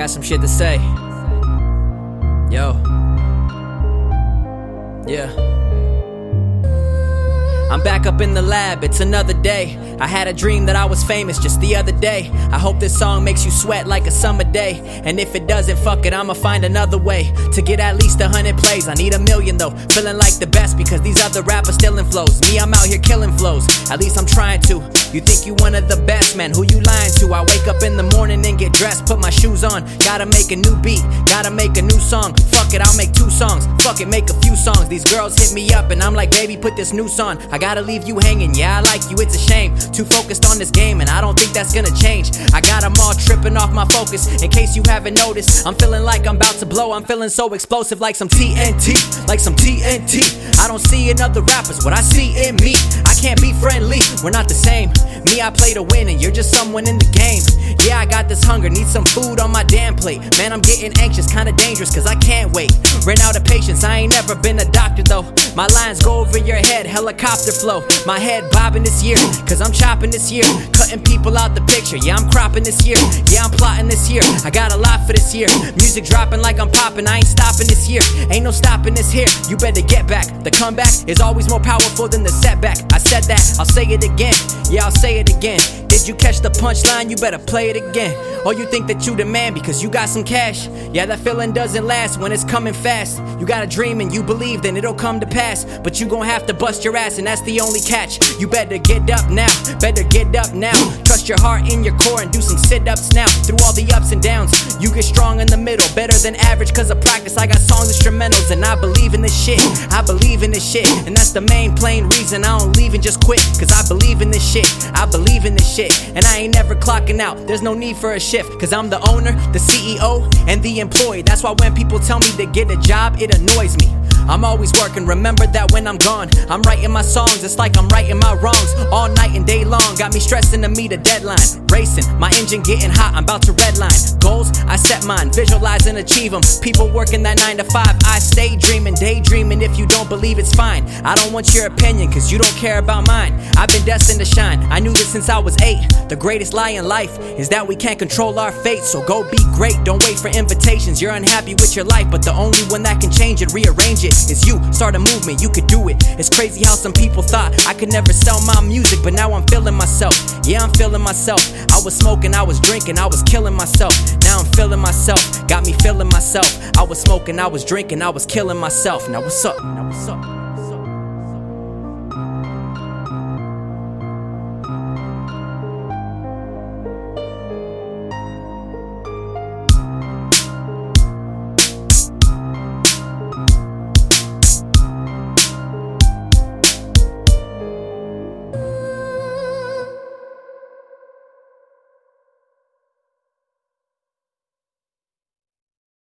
got some shit to say. Yo. Yeah. I'm back up in the lab, it's another day. I had a dream that I was famous just the other day. I hope this song makes you sweat like a summer day. And if it doesn't, fuck it, I'ma find another way to get at least a hundred plays. I need a million though, feeling like the best because these other rappers stealing flows. Me, I'm out here killing flows, at least I'm trying to. You think you one of the best, man? Who you lying to? I wake up in the morning and get dressed, put my shoes on. Gotta make a new beat, gotta make a new song. Fuck it, I'll make two songs. Fuck it, make a few songs. These girls hit me up and I'm like, baby, put this noose on. I gotta leave you hanging. Yeah, I like you, it's a shame. Too focused on this game, and I don't think that's gonna change. I got them all tripping off my focus. In case you haven't noticed, I'm feeling like I'm about to blow. I'm feeling so explosive, like some TNT, like some TNT. I don't see in other rappers what I see in me. Friendly, we're not the same. Me, I play to win, and you're just someone in the game. Yeah, I got this hunger, need some food on my damn plate. Man, I'm getting anxious, kinda dangerous, cause I can't wait. Ran out of patience, I ain't never been a doctor though. My lines go over your head, helicopter flow. My head bobbing this year, cause I'm chopping this year. Cutting people out the picture, yeah, I'm cropping this year. Yeah, I'm plotting this year. I got a lot for this year. Music dropping like I'm popping, I ain't stopping this year. Ain't no stopping this here. You better get back. The comeback is always more powerful than the setback. I said that, I'll say it again. Yeah, I'll say it again. Did you catch the punchline? You better play it again. Or you think that you the man because you got some cash? Yeah, that feeling doesn't last when it's coming fast. You got a dream and you believe, then it'll come to pass. But you gon' have to bust your ass, and that's the only catch. You better get up now, better get up now. Trust your heart in your core and do some sit ups now. Through all the ups and downs, you get strong in the middle. Better than average cause of practice. I got songs, instrumentals, and I believe in this shit. I believe in this shit, and that's the main plain reason I don't leave and just quit. Cause I believe in this shit, I believe in this shit, and I ain't never clocking out. There's no need for a shift, cause I'm the owner, the CEO, and the employee. That's why when people tell me to get a job, it annoys me. I'm always working, remember that when I'm gone. I'm writing my songs, it's like I'm righting my wrongs. All night and day long, got me stressing to meet a deadline. Racing, my engine getting hot, I'm about to redline. Goals, I set mine, visualize and achieve them. People working that 9 to 5, I stay dreaming, daydreaming. If you don't believe it's fine, I don't want your opinion, cause you don't care about mine. I've been destined to shine, I knew this since I was 8. The greatest lie in life is that we can't control our fate, so go be great, don't wait for invitations. You're unhappy with your life, but the only one that can change it, rearrange it, is you. Start a movement, you could do it. It's crazy how some people thought I could never sell my music, but now I'm feeling myself. Yeah, I'm feeling myself. I was smoking, I was drinking, I was killing myself. Now I'm feeling myself, got me feeling myself. I was smoking, I was drinking, I was killing myself. Now what's up? Now what's up?